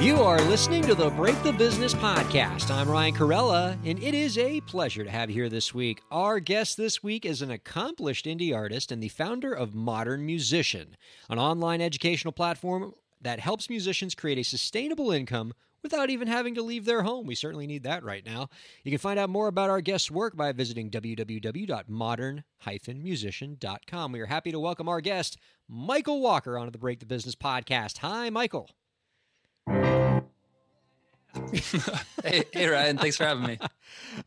You are listening to the Break the Business podcast. I'm Ryan Kairalla, and it is a pleasure to have you here this week. Our guest this week is an accomplished indie artist and the founder of Modern Musician, an online educational platform that helps musicians create a sustainable income without even having to leave their home. We certainly need that right now. You can find out more about our guest's work by visiting www.modern-musician.com. We are happy to welcome our guest, Michael Walker, onto the Break the Business podcast. Hi, Michael. Hey, hey, Ryan. Thanks for having me.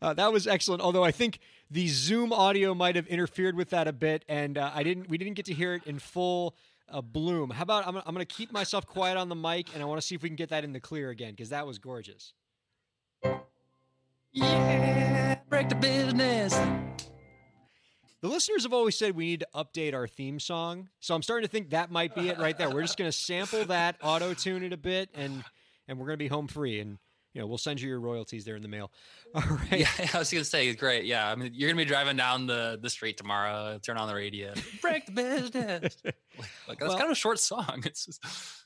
Uh, that was excellent. Although I think the Zoom audio might have interfered with that a bit, and uh, I didn't. We didn't get to hear it in full uh, bloom. How about I'm, I'm going to keep myself quiet on the mic, and I want to see if we can get that in the clear again because that was gorgeous. Yeah, break the business. The listeners have always said we need to update our theme song, so I'm starting to think that might be it right there. We're just going to sample that, auto tune it a bit, and and we're going to be home free. And you know, we'll send you your royalties there in the mail. All right. Yeah, I was gonna say, great. Yeah, I mean, you're gonna be driving down the the street tomorrow. Turn on the radio. Break the business. like, like, that's well, kind of a short song. It's just...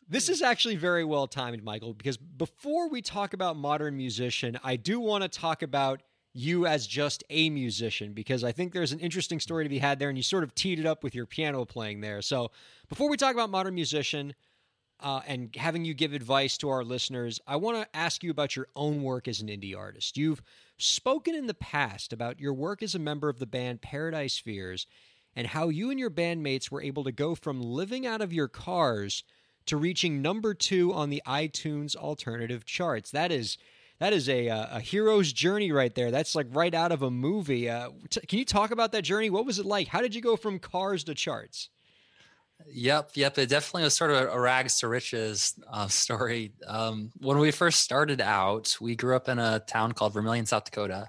this is actually very well timed, Michael. Because before we talk about modern musician, I do want to talk about you as just a musician because I think there's an interesting story to be had there, and you sort of teed it up with your piano playing there. So before we talk about modern musician. Uh, and having you give advice to our listeners, I want to ask you about your own work as an indie artist. You've spoken in the past about your work as a member of the band Paradise Fears and how you and your bandmates were able to go from living out of your cars to reaching number two on the iTunes alternative charts. That is that is a, a hero's journey right there. That's like right out of a movie. Uh, t- can you talk about that journey? What was it like? How did you go from cars to charts? Yep, yep. It definitely was sort of a rags to riches uh, story. Um, when we first started out, we grew up in a town called Vermillion, South Dakota.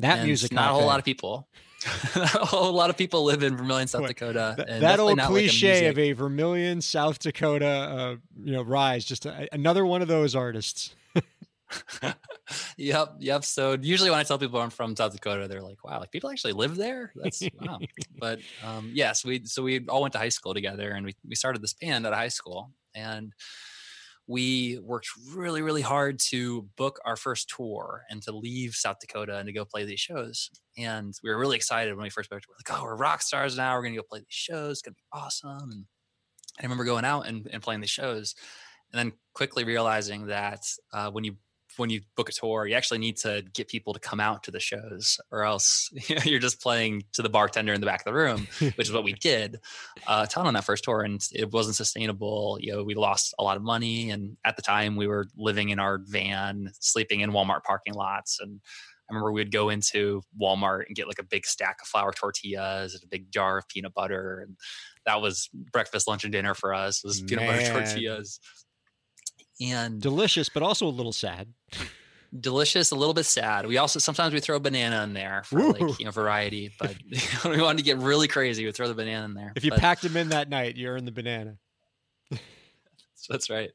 That music, not a whole lot of people. a whole lot of people live in Vermillion, South Dakota. That, that old cliche like a of a Vermillion, South Dakota, uh, you know, rise. Just a, another one of those artists. yep, yep. So usually when I tell people I'm from South Dakota, they're like, "Wow, like people actually live there." That's wow. but um, yes, we so we all went to high school together, and we we started this band at high school, and we worked really really hard to book our first tour and to leave South Dakota and to go play these shows. And we were really excited when we first booked. We're like, "Oh, we're rock stars now. We're gonna go play these shows. It's gonna be awesome." And I remember going out and, and playing these shows and then quickly realizing that uh, when you when you book a tour, you actually need to get people to come out to the shows, or else you're just playing to the bartender in the back of the room, which is what we did uh, a ton on that first tour, and it wasn't sustainable. You know, we lost a lot of money, and at the time we were living in our van, sleeping in Walmart parking lots, and I remember we'd go into Walmart and get like a big stack of flour tortillas and a big jar of peanut butter, and that was breakfast, lunch, and dinner for us was peanut Man. butter tortillas and delicious, but also a little sad. delicious, a little bit sad. We also sometimes we throw a banana in there for Ooh. like you know variety, but we wanted to get really crazy, we throw the banana in there. If you but, packed them in that night, you're in the banana. that's right.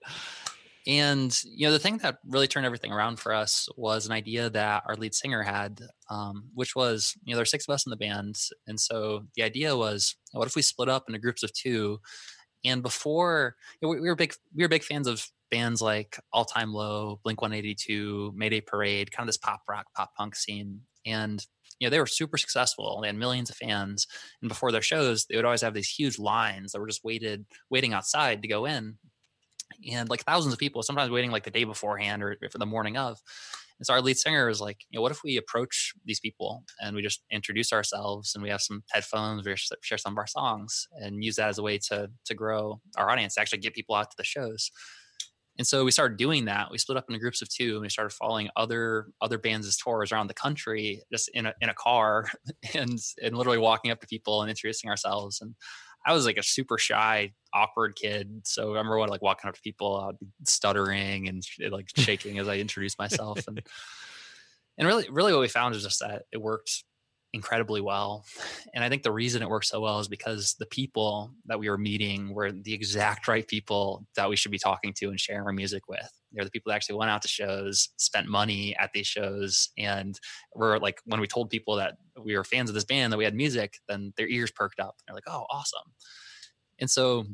And you know the thing that really turned everything around for us was an idea that our lead singer had, um, which was you know there's six of us in the band, and so the idea was, what if we split up into groups of two? And before you know, we were big, we were big fans of bands like All Time Low, Blink 182, Mayday Parade, kind of this pop rock, pop punk scene. And you know, they were super successful. They had millions of fans. And before their shows, they would always have these huge lines that were just waited, waiting outside to go in. And like thousands of people, sometimes waiting like the day beforehand or for the morning of. And so our lead singer was like, you know, what if we approach these people and we just introduce ourselves and we have some headphones, we share some of our songs and use that as a way to to grow our audience, to actually get people out to the shows. And so we started doing that. We split up into groups of two, and we started following other other bands' tours around the country, just in a in a car, and and literally walking up to people and introducing ourselves. And I was like a super shy, awkward kid. So I remember when like walking up to people, I'd be stuttering and like shaking as I introduced myself. And and really, really, what we found is just that it worked incredibly well. And I think the reason it worked so well is because the people that we were meeting were the exact right people that we should be talking to and sharing our music with. They're the people that actually went out to shows, spent money at these shows, and were like when we told people that we were fans of this band that we had music, then their ears perked up. They're like, "Oh, awesome!" And so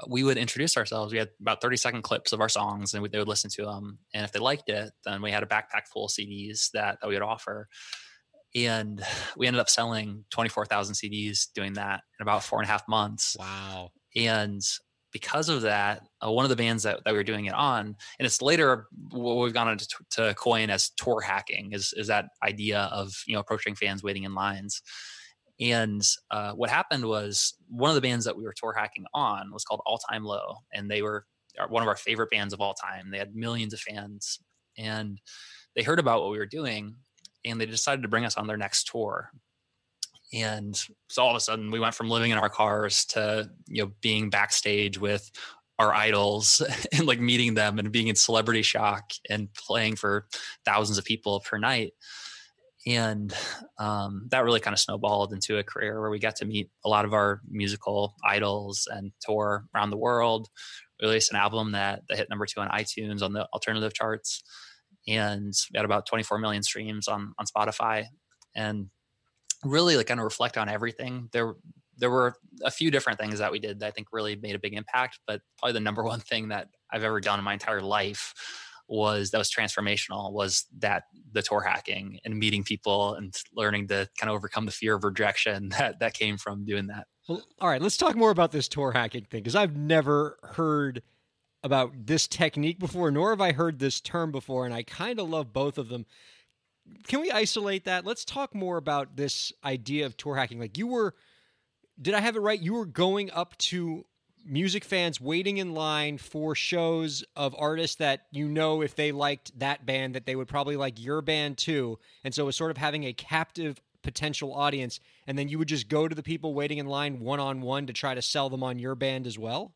uh, we would introduce ourselves. We had about 30 second clips of our songs and they would listen to them. And if they liked it, then we had a backpack full of CDs that, that we would offer. And we ended up selling 24,000 CDs doing that in about four and a half months. Wow. And because of that, uh, one of the bands that, that we were doing it on, and it's later what we've gone on to, to coin as tour hacking, is, is that idea of, you know, approaching fans waiting in lines. And uh, what happened was one of the bands that we were tour hacking on was called All Time Low, and they were one of our favorite bands of all time. They had millions of fans, and they heard about what we were doing, and they decided to bring us on their next tour. And so all of a sudden, we went from living in our cars to you know being backstage with our idols and like meeting them and being in celebrity shock and playing for thousands of people per night and um, that really kind of snowballed into a career where we got to meet a lot of our musical idols and tour around the world released an album that, that hit number two on itunes on the alternative charts and we had about 24 million streams on on spotify and really like kind of reflect on everything there there were a few different things that we did that i think really made a big impact but probably the number one thing that i've ever done in my entire life was that was transformational was that the tour hacking and meeting people and learning to kind of overcome the fear of rejection that that came from doing that. Well, all right, let's talk more about this tour hacking thing because I've never heard about this technique before, nor have I heard this term before, and I kind of love both of them. Can we isolate that? Let's talk more about this idea of tour hacking. Like you were, did I have it right? You were going up to music fans waiting in line for shows of artists that you know if they liked that band that they would probably like your band too and so it was sort of having a captive potential audience and then you would just go to the people waiting in line one on one to try to sell them on your band as well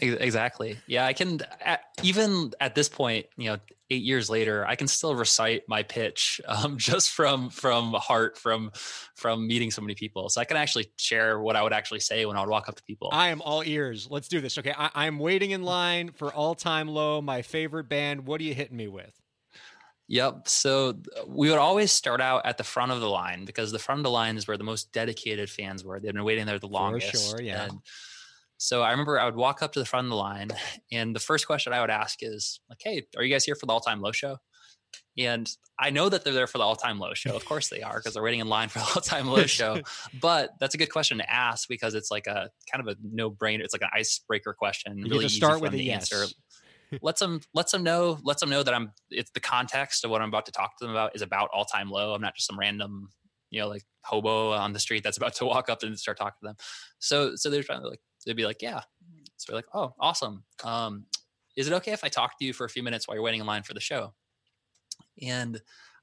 Exactly. Yeah, I can at, even at this point, you know, eight years later, I can still recite my pitch um, just from from heart from from meeting so many people. So I can actually share what I would actually say when I would walk up to people. I am all ears. Let's do this. Okay, I, am waiting in line for All Time Low, my favorite band. What are you hitting me with? Yep. So we would always start out at the front of the line because the front of the line is where the most dedicated fans were. They've been waiting there the longest. For sure. Yeah. And, so I remember I would walk up to the front of the line, and the first question I would ask is like, "Hey, are you guys here for the All Time Low show?" And I know that they're there for the All Time Low show. Of course they are, because they're waiting in line for the All Time Low show. But that's a good question to ask because it's like a kind of a no brainer. It's like an icebreaker question. You really start with a yes. answer. lets them lets them know lets them know that I'm. It's the context of what I'm about to talk to them about is about All Time Low. I'm not just some random you know like hobo on the street that's about to walk up and start talking to them. So so they're trying to like they'd be like, yeah. So we're like, oh, awesome. Um, is it okay if I talk to you for a few minutes while you're waiting in line for the show? And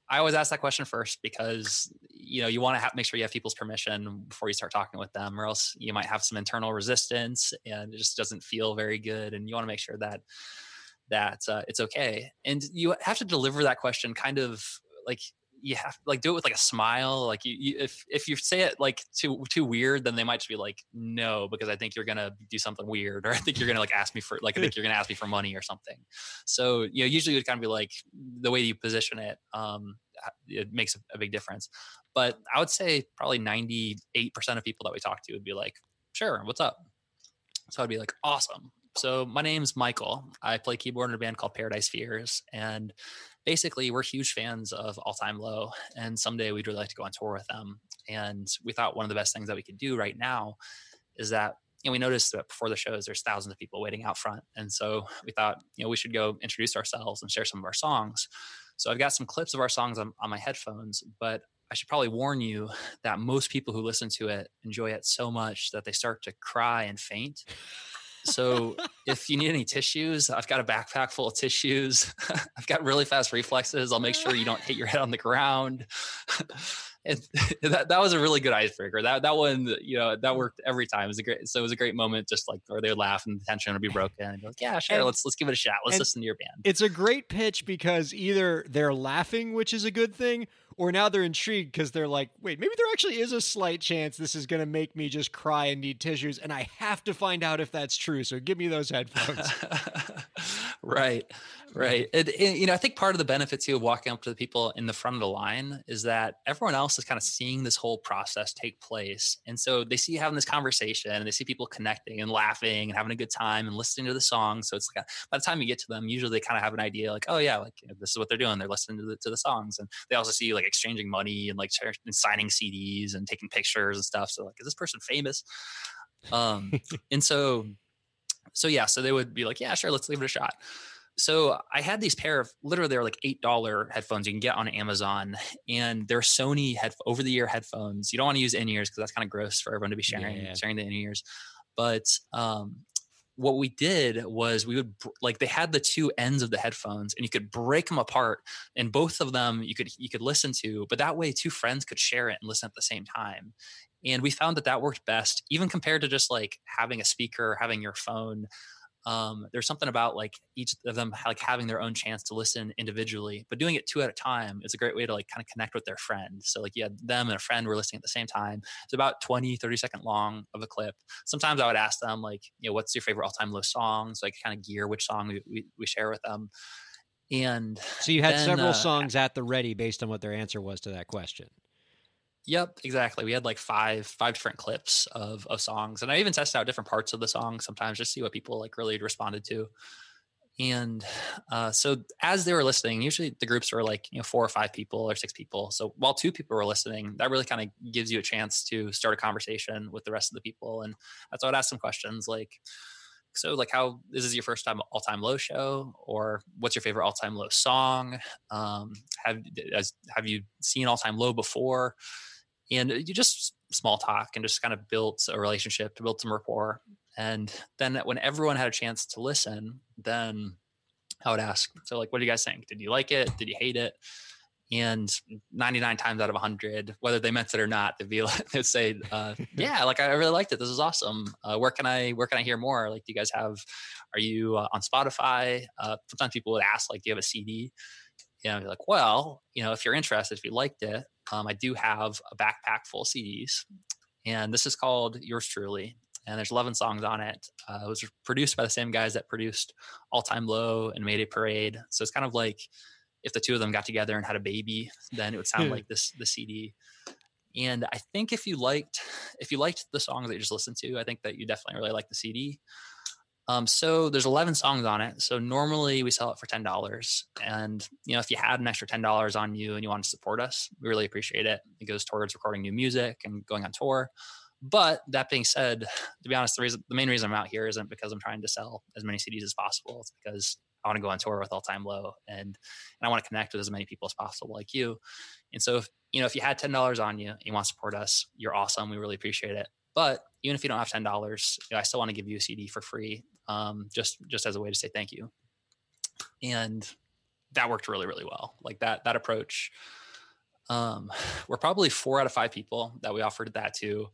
I always ask that question first because you know you want to have, make sure you have people's permission before you start talking with them, or else you might have some internal resistance and it just doesn't feel very good. And you want to make sure that that uh, it's okay. And you have to deliver that question kind of like you have like do it with like a smile. Like you, you, if if you say it like too too weird, then they might just be like, no, because I think you're gonna do something weird, or I think you're gonna like ask me for like I think you're gonna ask me for money or something. So you know, usually it kind of be like the way you position it. Um, it makes a big difference. But I would say probably 98% of people that we talk to would be like, sure, what's up? So I'd be like, awesome. So my name's Michael. I play keyboard in a band called Paradise Fears, and basically we're huge fans of All Time Low, and someday we'd really like to go on tour with them. And we thought one of the best things that we could do right now is that you know, we noticed that before the shows there's thousands of people waiting out front, and so we thought you know we should go introduce ourselves and share some of our songs. So I've got some clips of our songs on, on my headphones, but I should probably warn you that most people who listen to it enjoy it so much that they start to cry and faint. So if you need any tissues, I've got a backpack full of tissues. I've got really fast reflexes. I'll make sure you don't hit your head on the ground. and that, that was a really good icebreaker. That that one, you know, that worked every time. It was a great, so it was a great moment, just like where they would laugh and the tension would be broken. And be like, yeah, sure, and, let's let's give it a shot. Let's listen to your band. It's a great pitch because either they're laughing, which is a good thing, or now they're intrigued because they're like, wait, maybe there actually is a slight chance this is going to make me just cry and need tissues, and I have to find out if that's true. So give me those headphones. right, right. And, and, you know, I think part of the benefit too of walking up to the people in the front of the line is that everyone else is kind of seeing this whole process take place, and so they see you having this conversation, and they see people connecting and laughing and having a good time and listening to the song. So it's like by the time you get to them, usually they kind of have an idea, like, oh yeah, like you know, this is what they're doing. They're listening to the to the songs, and they also see like exchanging money and like and signing CDs and taking pictures and stuff. So like, is this person famous? Um, and so, so yeah, so they would be like, yeah, sure, let's leave it a shot. So I had these pair of literally they're like eight dollar headphones you can get on Amazon, and they're Sony head over the ear headphones. You don't want to use in ears because that's kind of gross for everyone to be sharing yeah. sharing the in ears. But um, what we did was we would like they had the two ends of the headphones and you could break them apart and both of them you could you could listen to but that way two friends could share it and listen at the same time and we found that that worked best even compared to just like having a speaker having your phone um, there's something about like each of them like having their own chance to listen individually but doing it two at a time is a great way to like kind of connect with their friend so like you had them and a friend were listening at the same time. It's about 20 30 second long of a clip. Sometimes i would ask them like you know what's your favorite all-time low song? So i could kind of gear which song we, we, we share with them. And so you had then, several uh, songs at the ready based on what their answer was to that question Yep, exactly. We had like five five different clips of of songs, and I even tested out different parts of the song sometimes just to see what people like really responded to. And uh, so as they were listening, usually the groups were like you know four or five people or six people. So while two people were listening, that really kind of gives you a chance to start a conversation with the rest of the people. And that's why I'd ask some questions like, so like how this is your first time all time low show or what's your favorite all time low song um, have as, have you seen all time low before and you just small talk and just kind of built a relationship to build some rapport. And then when everyone had a chance to listen then i would ask so like what do you guys think? Did you like it? Did you hate it? And 99 times out of 100 whether they meant it or not they'd be like they'd say uh, yeah like i really liked it. This is awesome. Uh, where can i where can i hear more? Like do you guys have are you uh, on spotify? Uh, sometimes people would ask like do you have a cd you know like well you know if you're interested if you liked it um, I do have a backpack full of CDs, and this is called Yours Truly. And there's 11 songs on it. Uh, it was produced by the same guys that produced All Time Low and Mayday Parade. So it's kind of like if the two of them got together and had a baby, then it would sound like this the CD. And I think if you liked if you liked the songs that you just listened to, I think that you definitely really like the CD. Um, so there's 11 songs on it. So normally we sell it for $10. And, you know, if you had an extra $10 on you and you want to support us, we really appreciate it. It goes towards recording new music and going on tour. But that being said, to be honest, the reason, the main reason I'm out here isn't because I'm trying to sell as many CDs as possible. It's because I want to go on tour with All Time Low and, and I want to connect with as many people as possible like you. And so if, you know, if you had $10 on you and you want to support us, you're awesome. We really appreciate it. But even if you don't have ten dollars, you know, I still want to give you a CD for free, um, just just as a way to say thank you. And that worked really really well. Like that that approach. Um, we're probably four out of five people that we offered that to.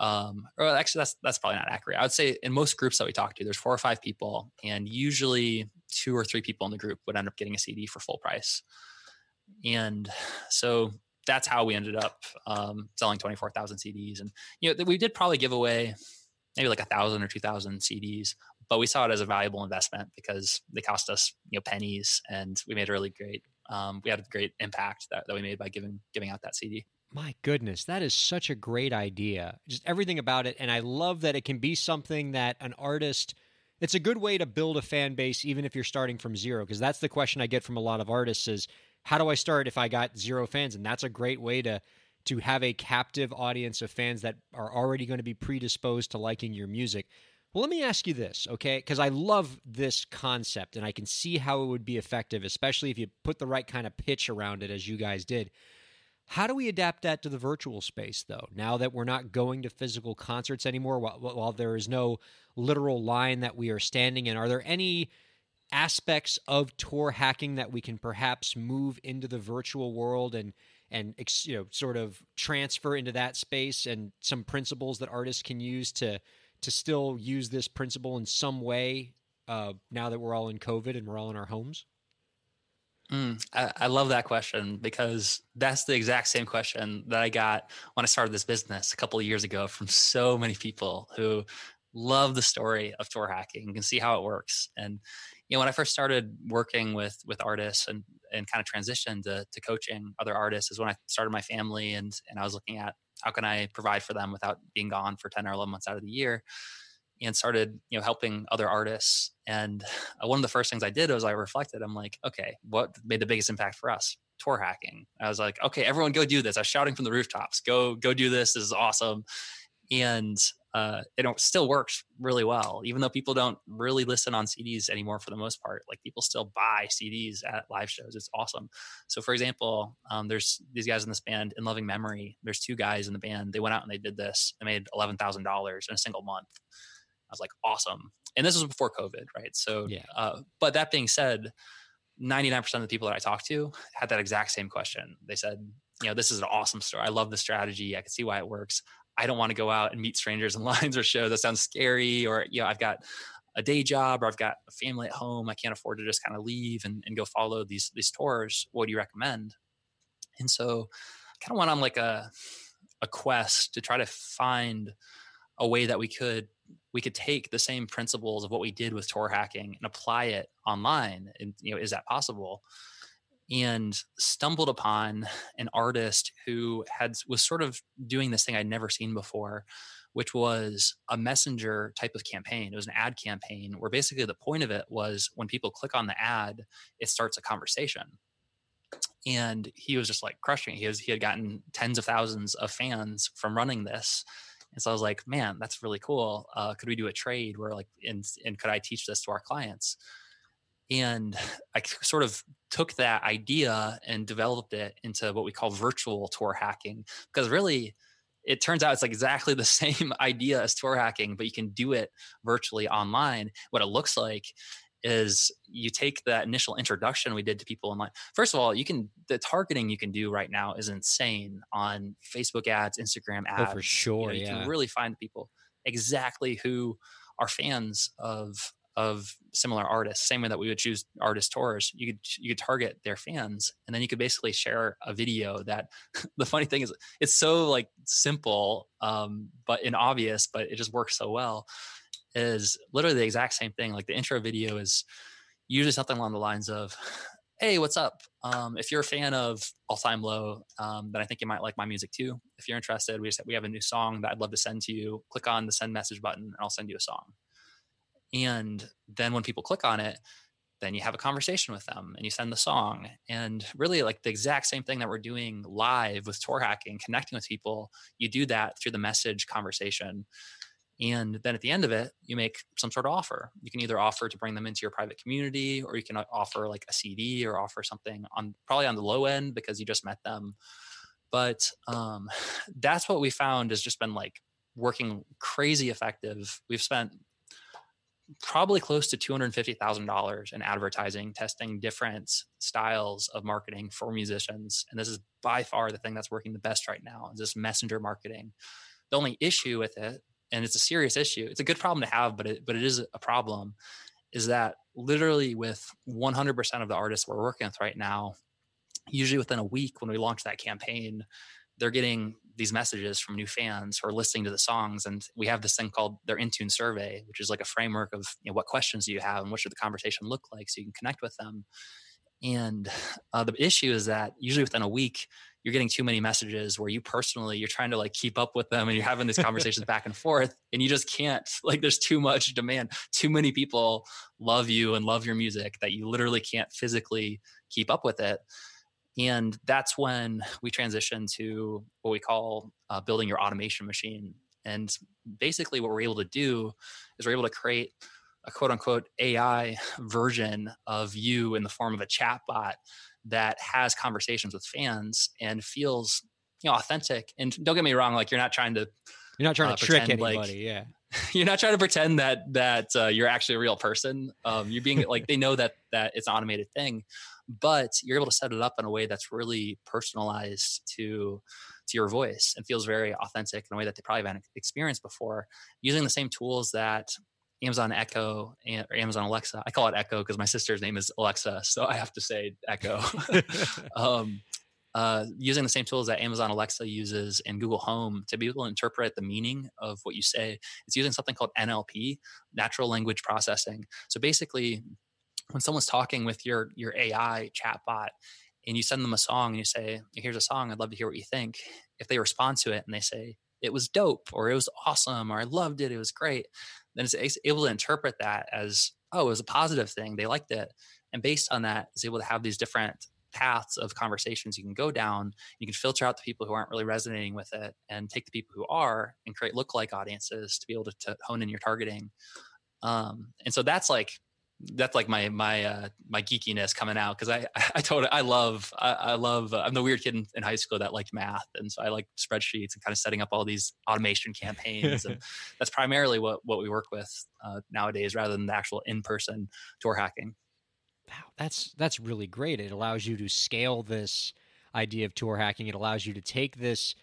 Um, or actually, that's that's probably not accurate. I would say in most groups that we talk to, there's four or five people, and usually two or three people in the group would end up getting a CD for full price. And so that's how we ended up um, selling 24,000 CDs. And, you know, we did probably give away maybe like a thousand or 2000 CDs, but we saw it as a valuable investment because they cost us, you know, pennies and we made a really great, um, we had a great impact that, that we made by giving, giving out that CD. My goodness, that is such a great idea. Just everything about it. And I love that it can be something that an artist, it's a good way to build a fan base, even if you're starting from zero. Because that's the question I get from a lot of artists is, how do I start if I got zero fans? And that's a great way to to have a captive audience of fans that are already going to be predisposed to liking your music. Well, let me ask you this, okay? Because I love this concept and I can see how it would be effective, especially if you put the right kind of pitch around it, as you guys did. How do we adapt that to the virtual space, though? Now that we're not going to physical concerts anymore, while, while there is no literal line that we are standing in, are there any aspects of tour hacking that we can perhaps move into the virtual world and and you know sort of transfer into that space and some principles that artists can use to to still use this principle in some way uh, now that we're all in COVID and we're all in our homes? Mm, I, I, love that question because that's the exact same question that I got when I started this business a couple of years ago from so many people who love the story of tour hacking and see how it works. And you know, when I first started working with with artists and and kind of transitioned to, to coaching other artists is when I started my family and and I was looking at how can I provide for them without being gone for 10 or 11 months out of the year and started you know helping other artists. And one of the first things I did was I reflected I'm like okay what made the biggest impact for us? Tour hacking. I was like okay everyone go do this. I was shouting from the rooftops go go do this this is awesome. And uh, it still works really well, even though people don't really listen on CDs anymore for the most part. Like people still buy CDs at live shows. It's awesome. So, for example, um, there's these guys in this band in Loving Memory. There's two guys in the band. They went out and they did this. They made eleven thousand dollars in a single month. I was like, awesome. And this was before COVID, right? So, yeah. Uh, but that being said, 99% of the people that I talked to had that exact same question. They said, you know, this is an awesome story. I love the strategy. I can see why it works. I don't want to go out and meet strangers in lines or shows. That sounds scary. Or, you know, I've got a day job or I've got a family at home. I can't afford to just kind of leave and, and go follow these, these tours. What do you recommend? And so I kind of went on like a, a quest to try to find a way that we could we could take the same principles of what we did with tour hacking and apply it online and you know is that possible and stumbled upon an artist who had was sort of doing this thing I'd never seen before, which was a messenger type of campaign. It was an ad campaign where basically the point of it was when people click on the ad, it starts a conversation. And he was just like crushing. He was he had gotten tens of thousands of fans from running this. And so I was like, man, that's really cool. Uh, could we do a trade where like, and, and could I teach this to our clients? And I sort of took that idea and developed it into what we call virtual tour hacking because really it turns out it's like exactly the same idea as tour hacking but you can do it virtually online. What it looks like is you take that initial introduction we did to people online. First of all you can the targeting you can do right now is insane on facebook ads instagram ads oh, for sure you, know, you yeah. can really find people exactly who are fans of of similar artists same way that we would choose artist tours you could you could target their fans and then you could basically share a video that the funny thing is it's so like simple um but and obvious but it just works so well is literally the exact same thing like the intro video is usually something along the lines of hey what's up? Um, if you're a fan of all time low um, then i think you might like my music too. If you're interested we just we have a new song that i'd love to send to you. Click on the send message button and i'll send you a song and then when people click on it, then you have a conversation with them and you send the song. And really, like the exact same thing that we're doing live with tour hacking, connecting with people, you do that through the message conversation. And then at the end of it, you make some sort of offer. You can either offer to bring them into your private community, or you can offer like a CD or offer something on probably on the low end because you just met them. But um, that's what we found has just been like working crazy effective. We've spent probably close to $250,000 in advertising, testing different styles of marketing for musicians. And this is by far the thing that's working the best right now is this messenger marketing. The only issue with it, and it's a serious issue, it's a good problem to have, but it, but it is a problem, is that literally with 100% of the artists we're working with right now, usually within a week when we launch that campaign, they're getting these messages from new fans who are listening to the songs and we have this thing called their intune survey which is like a framework of you know, what questions do you have and what should the conversation look like so you can connect with them. And uh, the issue is that usually within a week you're getting too many messages where you personally you're trying to like keep up with them and you're having these conversations back and forth and you just can't like there's too much demand. Too many people love you and love your music that you literally can't physically keep up with it and that's when we transition to what we call uh, building your automation machine. And basically, what we're able to do is we're able to create a quote unquote AI version of you in the form of a chatbot that has conversations with fans and feels you know authentic. And don't get me wrong, like you're not trying to you're not trying uh, to trick anybody. Like, yeah, you're not trying to pretend that that uh, you're actually a real person. Um, you're being like they know that that it's an automated thing, but you're able to set it up in a way that's really personalized to to your voice and feels very authentic in a way that they probably haven't experienced before using the same tools that Amazon Echo or Amazon Alexa. I call it Echo because my sister's name is Alexa, so I have to say Echo. um, uh, using the same tools that Amazon Alexa uses and Google Home to be able to interpret the meaning of what you say. It's using something called NLP, natural language processing. So basically, when someone's talking with your your AI chatbot and you send them a song and you say, "Here's a song. I'd love to hear what you think." If they respond to it and they say, "It was dope," or "It was awesome," or "I loved it," "It was great," then it's able to interpret that as, "Oh, it was a positive thing. They liked it," and based on that, is able to have these different paths of conversations you can go down. You can filter out the people who aren't really resonating with it and take the people who are and create lookalike audiences to be able to, to hone in your targeting. Um, and so that's like that's like my my uh, my geekiness coming out because I I told I love I, I love uh, I'm the weird kid in, in, high school that liked math and so I like spreadsheets and kind of setting up all these automation campaigns and that's primarily what what we work with uh, nowadays rather than the actual in person tour hacking. Wow, that's that's really great. It allows you to scale this idea of tour hacking. It allows you to take this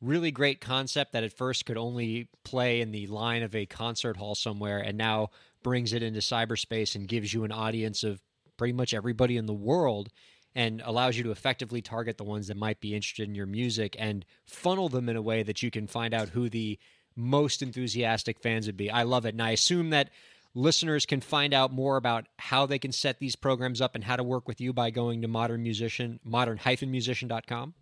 really great concept that at first could only play in the line of a concert hall somewhere and now brings it into cyberspace and gives you an audience of pretty much everybody in the world and allows you to effectively target the ones that might be interested in your music and funnel them in a way that you can find out who the most enthusiastic fans would be. I love it. And I assume that listeners can find out more about how they can set these programs up and how to work with you by going to modern musician modern-musician.com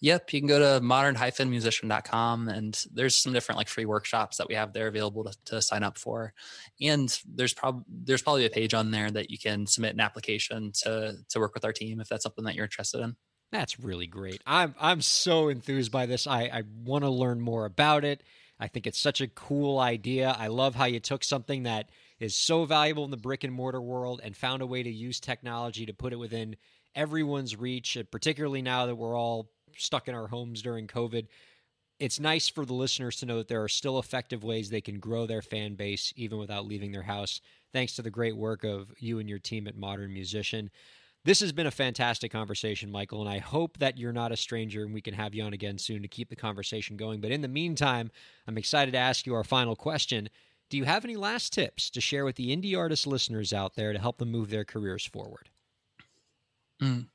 yep you can go to modern-musician.com and there's some different like free workshops that we have there available to, to sign up for. And there's probably there's probably a page on there that you can submit an application to to work with our team if that's something that you're interested in. That's really great. I'm i'm so enthused by this. I i want to learn more about it. I think it's such a cool idea. I love how you took something that is so valuable in the brick and mortar world and found a way to use technology to put it within everyone's reach, particularly now that we're all stuck in our homes during COVID. It's nice for the listeners to know that there are still effective ways they can grow their fan base even without leaving their house, thanks to the great work of you and your team at Modern Musician. This has been a fantastic conversation, Michael, and I hope that you're not a stranger and we can have you on again soon to keep the conversation going. But in the meantime, I'm excited to ask you our final question. Do you have any last tips to share with the indie artist listeners out there to help them move their careers forward? Mm.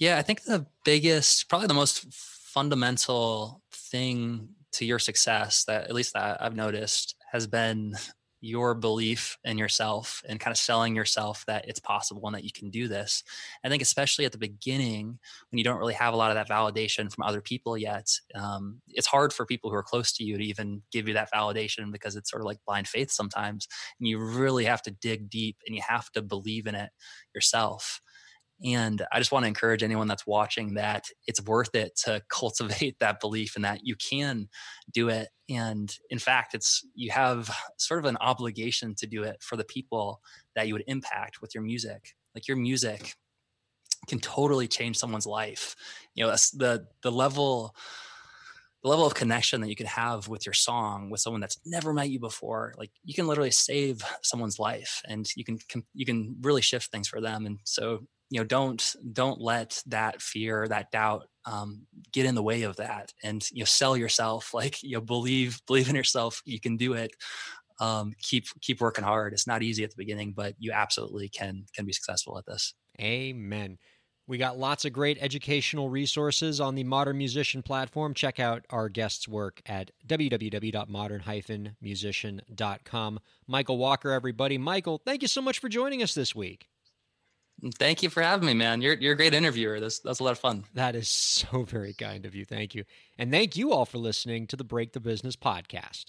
Yeah, I think the biggest, probably the most fundamental thing to your success that at least that I've noticed has been your belief in yourself and kind of selling yourself that it's possible and that you can do this. I think, especially at the beginning, when you don't really have a lot of that validation from other people yet, um, it's hard for people who are close to you to even give you that validation because it's sort of like blind faith sometimes. And you really have to dig deep and you have to believe in it yourself. And I just want to encourage anyone that's watching that it's worth it to cultivate that belief and that you can do it. And in fact, it's you have sort of an obligation to do it for the people that you would impact with your music. Like your music can totally change someone's life. You know, the the level the level of connection that you can have with your song with someone that's never met you before like you can literally save someone's life and you can, can you can really shift things for them and so you know don't don't let that fear that doubt um, get in the way of that and you know sell yourself like you know believe believe in yourself you can do it um, keep keep working hard it's not easy at the beginning but you absolutely can can be successful at this amen we got lots of great educational resources on the Modern Musician platform. Check out our guests' work at www.modern-musician.com. Michael Walker, everybody. Michael, thank you so much for joining us this week. Thank you for having me, man. You're you're a great interviewer. That's that's a lot of fun. That is so very kind of you. Thank you. And thank you all for listening to the Break the Business podcast.